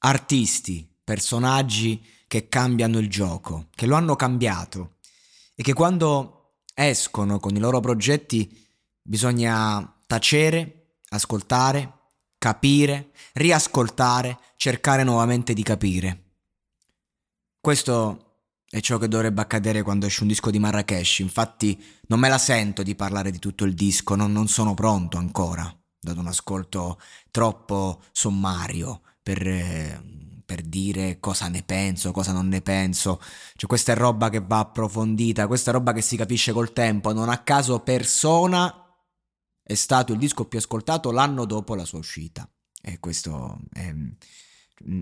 Artisti, personaggi che cambiano il gioco, che lo hanno cambiato e che quando escono con i loro progetti bisogna tacere, ascoltare, capire, riascoltare, cercare nuovamente di capire. Questo è ciò che dovrebbe accadere quando esce un disco di Marrakesh, infatti non me la sento di parlare di tutto il disco, non, non sono pronto ancora, dato un ascolto troppo sommario per, per dire cosa ne penso, cosa non ne penso. Cioè, questa è roba che va approfondita, questa è roba che si capisce col tempo. Non a caso Persona è stato il disco più ascoltato l'anno dopo la sua uscita. E questo è,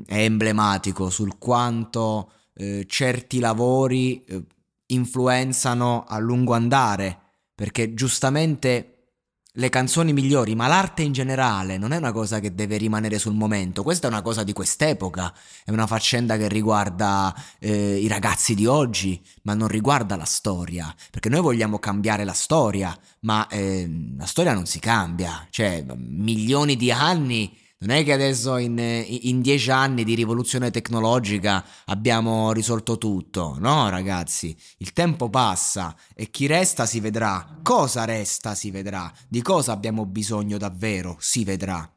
è emblematico sul quanto eh, certi lavori eh, influenzano a lungo andare, perché giustamente le canzoni migliori, ma l'arte in generale non è una cosa che deve rimanere sul momento, questa è una cosa di quest'epoca, è una faccenda che riguarda eh, i ragazzi di oggi, ma non riguarda la storia, perché noi vogliamo cambiare la storia, ma eh, la storia non si cambia, cioè milioni di anni non è che adesso in, in, dieci anni di rivoluzione tecnologica abbiamo risolto tutto, no ragazzi? Il tempo passa e chi resta si vedrà. Cosa resta si vedrà. Di cosa abbiamo bisogno davvero si vedrà.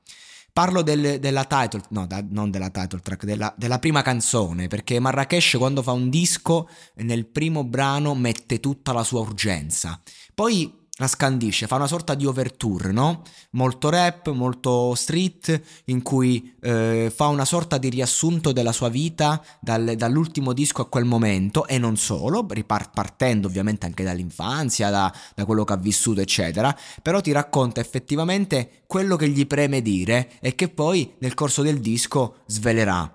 Parlo del, della title, no, da, non della title track, della, della, prima canzone, perché Marrakesh quando fa un disco nel primo brano mette tutta la sua urgenza. Poi la scandisce, fa una sorta di overture, no? Molto rap, molto street, in cui eh, fa una sorta di riassunto della sua vita dal, dall'ultimo disco a quel momento e non solo, ripart- partendo ovviamente anche dall'infanzia, da, da quello che ha vissuto, eccetera, però ti racconta effettivamente quello che gli preme dire e che poi nel corso del disco svelerà.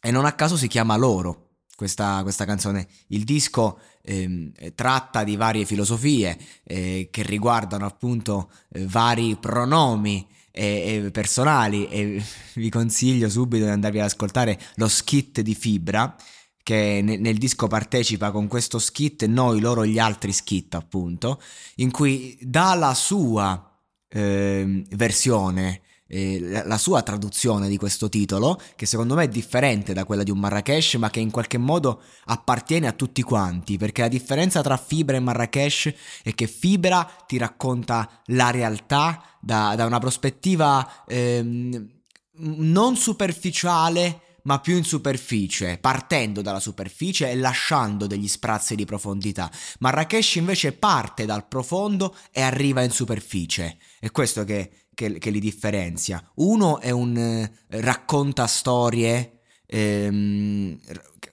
E non a caso si chiama Loro, questa, questa canzone. Il disco eh, tratta di varie filosofie eh, che riguardano appunto eh, vari pronomi e, personali e vi consiglio subito di andarvi ad ascoltare lo skit di Fibra che nel, nel disco partecipa con questo skit noi, loro, gli altri skit appunto in cui dà la sua ehm, versione eh, la sua traduzione di questo titolo, che secondo me è differente da quella di un Marrakesh, ma che in qualche modo appartiene a tutti quanti, perché la differenza tra Fibra e Marrakesh è che Fibra ti racconta la realtà da, da una prospettiva ehm, non superficiale, ma più in superficie, partendo dalla superficie e lasciando degli sprazzi di profondità. Marrakesh invece parte dal profondo e arriva in superficie. È questo che che, che li differenzia. Uno è un eh, racconta storie ehm,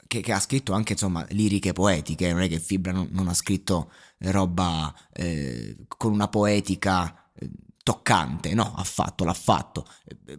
che, che, ha scritto anche insomma liriche poetiche, non è che Fibra non, non ha scritto roba eh, con una poetica eh, toccante, no, ha fatto, l'ha fatto,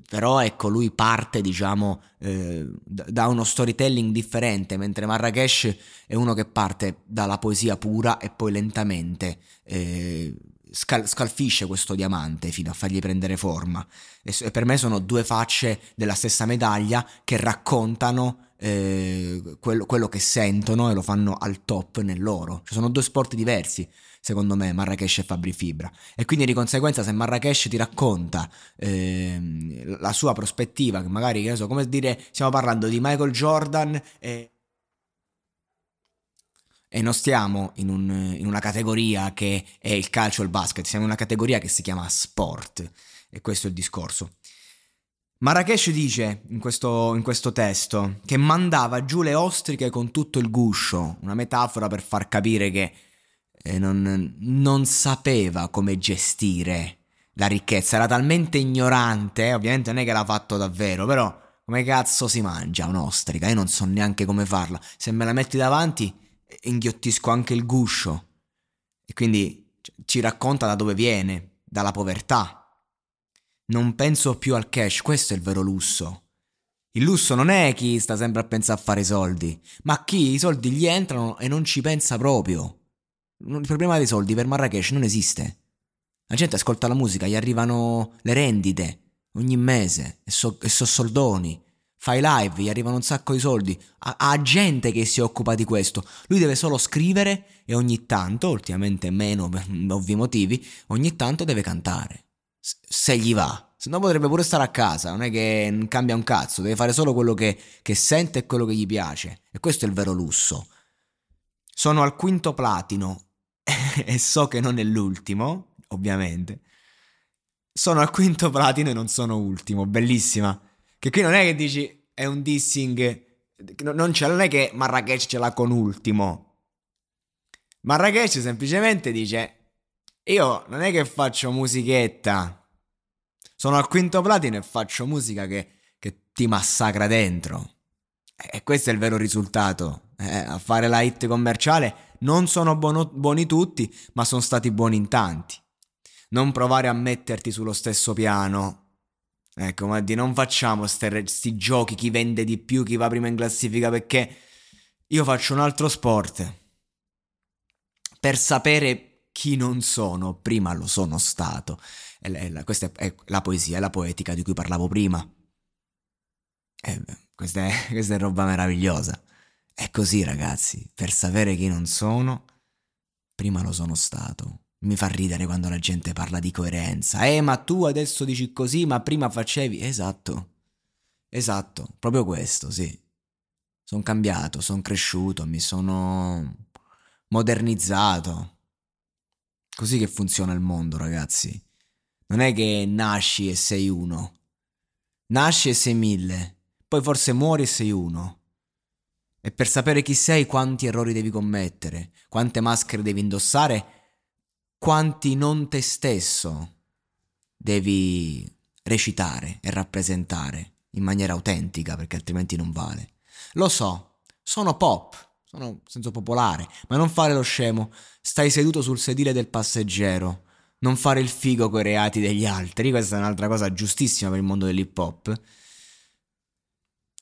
però ecco lui parte diciamo eh, da uno storytelling differente, mentre Marrakesh è uno che parte dalla poesia pura e poi lentamente eh, scal- scalfisce questo diamante fino a fargli prendere forma. E, per me sono due facce della stessa medaglia che raccontano eh, quello, quello, che sentono e lo fanno al top nel loro. Cioè, sono due sport diversi, secondo me, Marrakesh e Fabri Fibra. E quindi di conseguenza, se Marrakesh ti racconta eh, la sua prospettiva, che magari, che so, come dire, stiamo parlando di Michael Jordan e e non stiamo in, un, in, una categoria che è il calcio e il basket, siamo in una categoria che si chiama sport e questo è il discorso. Marrakesh dice in questo, in questo testo che mandava giù le ostriche con tutto il guscio, una metafora per far capire che eh, non, non sapeva come gestire la ricchezza, era talmente ignorante, ovviamente non è che l'ha fatto davvero, però come cazzo si mangia un'ostrica? Io non so neanche come farla. Se me la metti davanti inghiottisco anche il guscio. E quindi ci racconta da dove viene, dalla povertà. Non penso più al cash, questo è il vero lusso. Il lusso non è chi sta sempre a pensare a fare soldi, ma chi i soldi gli entrano e non ci pensa proprio. Il problema dei soldi per Marrakesh non esiste. La gente ascolta la musica, gli arrivano le rendite ogni mese e so, e so soldoni fai live, gli arrivano un sacco di soldi, ha, ha, gente che si occupa di questo, lui deve solo scrivere e ogni tanto, ultimamente meno per ovvi motivi, ogni tanto deve cantare, se gli va, se no potrebbe pure stare a casa, non è che cambia un cazzo, deve fare solo quello che, che sente e quello che gli piace, e questo è il vero lusso. Sono al quinto platino e so che non è l'ultimo, ovviamente. Sono al quinto platino e non sono ultimo, bellissima. Che qui non è che dici è un dissing. Non, non è che Marrakesh ce l'ha con ultimo. Marrakesh semplicemente dice: Io non è che faccio musichetta. Sono al quinto platino e faccio musica che, che ti massacra dentro. E questo è il vero risultato. Eh, a fare la hit commerciale non sono buono, buoni tutti, ma sono stati buoni in tanti. Non provare a metterti sullo stesso piano Ecco, ma di non facciamo questi giochi, chi vende di più, chi va prima in classifica, perché io faccio un altro sport. Per sapere chi non sono, prima lo sono stato. È la, è questa è, la poesia, è la poetica di cui parlavo prima. Eh, questa, è, questa è roba meravigliosa. È così, ragazzi, per sapere chi non sono, prima lo sono stato. Mi fa ridere quando la gente parla di coerenza. Eh, ma tu adesso dici così, ma prima facevi. Esatto. Esatto, proprio questo, sì. Sono cambiato, sono cresciuto, mi sono modernizzato. Così che funziona il mondo, ragazzi. Non è che nasci e sei uno. Nasci e sei mille. Poi forse muori e sei uno. E per sapere chi sei, quanti errori devi commettere, quante maschere devi indossare quanti non te stesso devi recitare e rappresentare in maniera autentica perché altrimenti non vale. Lo so, sono pop, sono senso popolare, ma non fare lo scemo, stai seduto sul sedile del passeggero, non fare il figo coi reati degli altri, questa è un'altra cosa giustissima per il mondo dell'hip hop.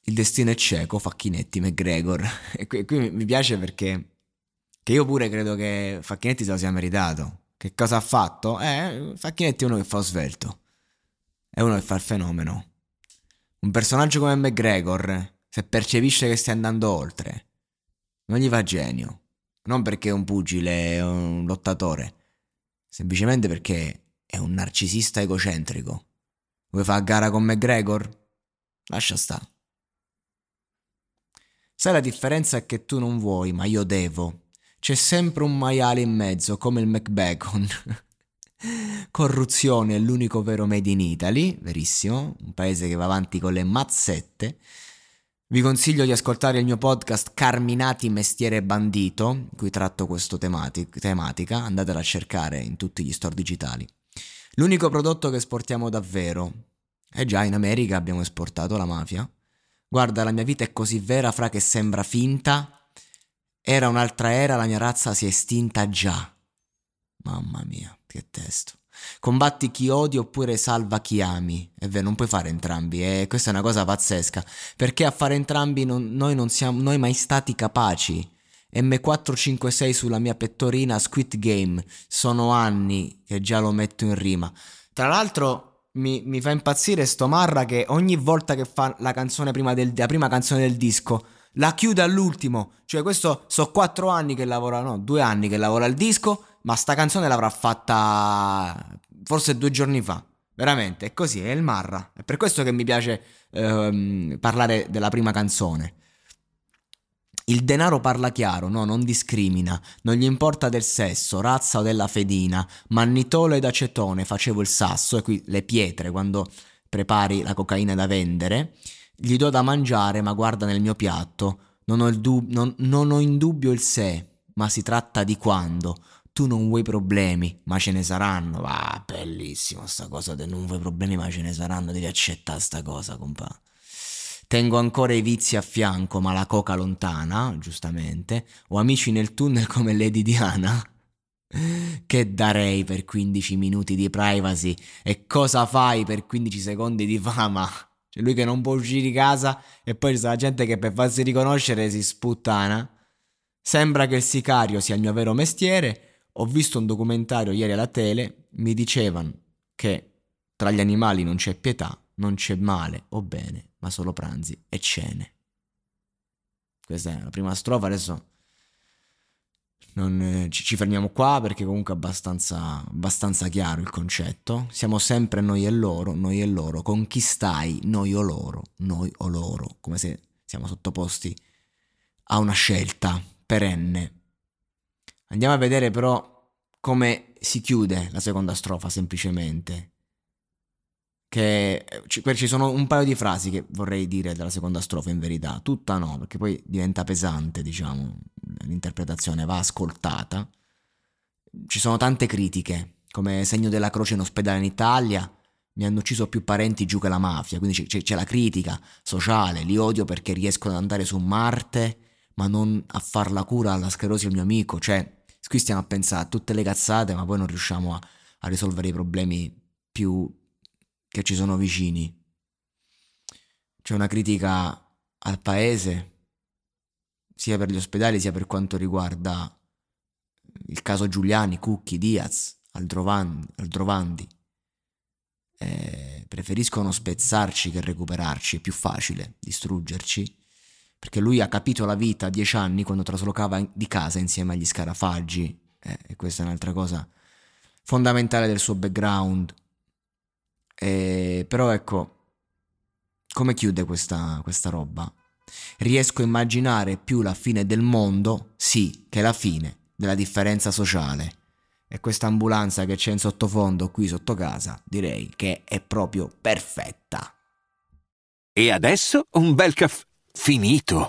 Il destino è cieco, Facchinetti, McGregor. E qui, qui mi piace perché che io pure credo che Facchinetti se lo sia meritato. Che cosa ha fatto? Eh, Facchinetti è uno che fa svelto. È uno che fa il fenomeno. Un personaggio come McGregor, se percepisce che stai andando oltre, non gli va genio. Non perché è un pugile, è un lottatore. Semplicemente perché è un narcisista egocentrico. Vuoi fare gara con McGregor? Lascia stare. Sai la differenza è che tu non vuoi, ma io devo c'è sempre un maiale in mezzo, come il McBacon. Corruzione è l'unico vero made in Italy, verissimo, un paese che va avanti con le mazzette. Vi consiglio di ascoltare il mio podcast Carminati Mestiere Bandito, in cui tratto questa tematic- tematica, andatela a cercare in tutti gli store digitali. L'unico prodotto che esportiamo davvero. Eh già, in America abbiamo esportato la mafia. Guarda, la mia vita è così vera, fra che sembra finta, era un'altra era, la mia razza si è estinta già. Mamma mia, che testo. Combatti chi odi oppure salva chi ami. È vero, non puoi fare entrambi, e questa è una cosa pazzesca. Perché a fare entrambi non, noi non siamo noi mai stati capaci. M456 sulla mia pettorina Squid Game. Sono anni che già lo metto in rima. Tra l'altro mi, mi fa impazzire sto Marra che ogni volta che fa la prima del, la prima canzone del disco la chiude all'ultimo. Cioè, questo so quattro anni che lavora, no, due anni che lavora il disco, ma sta canzone l'avrà fatta forse due giorni fa. Veramente, è così, è il Marra. È per questo che mi piace ehm, parlare della prima canzone. Il denaro parla chiaro, no, non discrimina, non gli importa del sesso, razza o della fedina, mannitolo ed acetone, facevo il sasso e qui le pietre quando prepari la cocaina da vendere, gli do da mangiare ma guarda nel mio piatto, non ho, dub- non, non ho in dubbio il se, ma si tratta di quando, tu non vuoi problemi, ma ce ne saranno. Ah, bellissimo sta cosa del non vuoi problemi, ma ce ne saranno. Devi accettare sta cosa, compa. Tengo ancora i vizi a fianco, ma la coca lontana, giustamente. Ho amici nel tunnel come Lady Diana. Che darei per 15 minuti di privacy e cosa fai per 15 secondi di fama? C'è lui che non può uscire di casa e poi c'è la gente che per farsi riconoscere si sputtana. Sembra che il sicario sia il mio vero mestiere ho visto un documentario ieri alla tele, mi dicevano che tra gli animali non c'è pietà, non c'è male o bene, ma solo pranzi e cene. Questa è la prima strofa, adesso non, eh, ci, ci, fermiamo qua perché comunque è abbastanza, abbastanza chiaro il concetto. Siamo sempre noi e loro, noi e loro. Con chi stai, noi o loro, noi o loro, come se siamo sottoposti a una scelta perenne Andiamo a vedere però come si chiude la seconda strofa semplicemente. Che ci sono un paio di frasi che vorrei dire della seconda strofa in verità, tutta no, perché poi diventa pesante, diciamo, l'interpretazione va ascoltata. Ci sono tante critiche, come segno della croce in ospedale in Italia, mi hanno ucciso più parenti giù che la mafia, quindi c'è, c'è la critica sociale, li odio perché riescono ad andare su Marte, ma non a far la cura alla sclerosi al mio amico, cioè Qui stiamo a pensare a tutte le cazzate, ma poi non riusciamo a, a risolvere i problemi più che ci sono vicini. C'è una critica al paese, sia per gli ospedali sia per quanto riguarda il caso Giuliani, Cucchi, Diaz, Aldrovandi. Aldrovandi. Eh, preferiscono spezzarci che recuperarci, è più facile distruggerci perché lui ha capito la vita a dieci anni quando traslocava di casa insieme agli scarafaggi, eh, e questa è un'altra cosa fondamentale del suo background. Eh, però ecco, come chiude questa, questa roba? Riesco a immaginare più la fine del mondo, sì, che la fine della differenza sociale. E questa ambulanza che c'è in sottofondo qui sotto casa, direi che è proprio perfetta. E adesso un bel caffè Finito.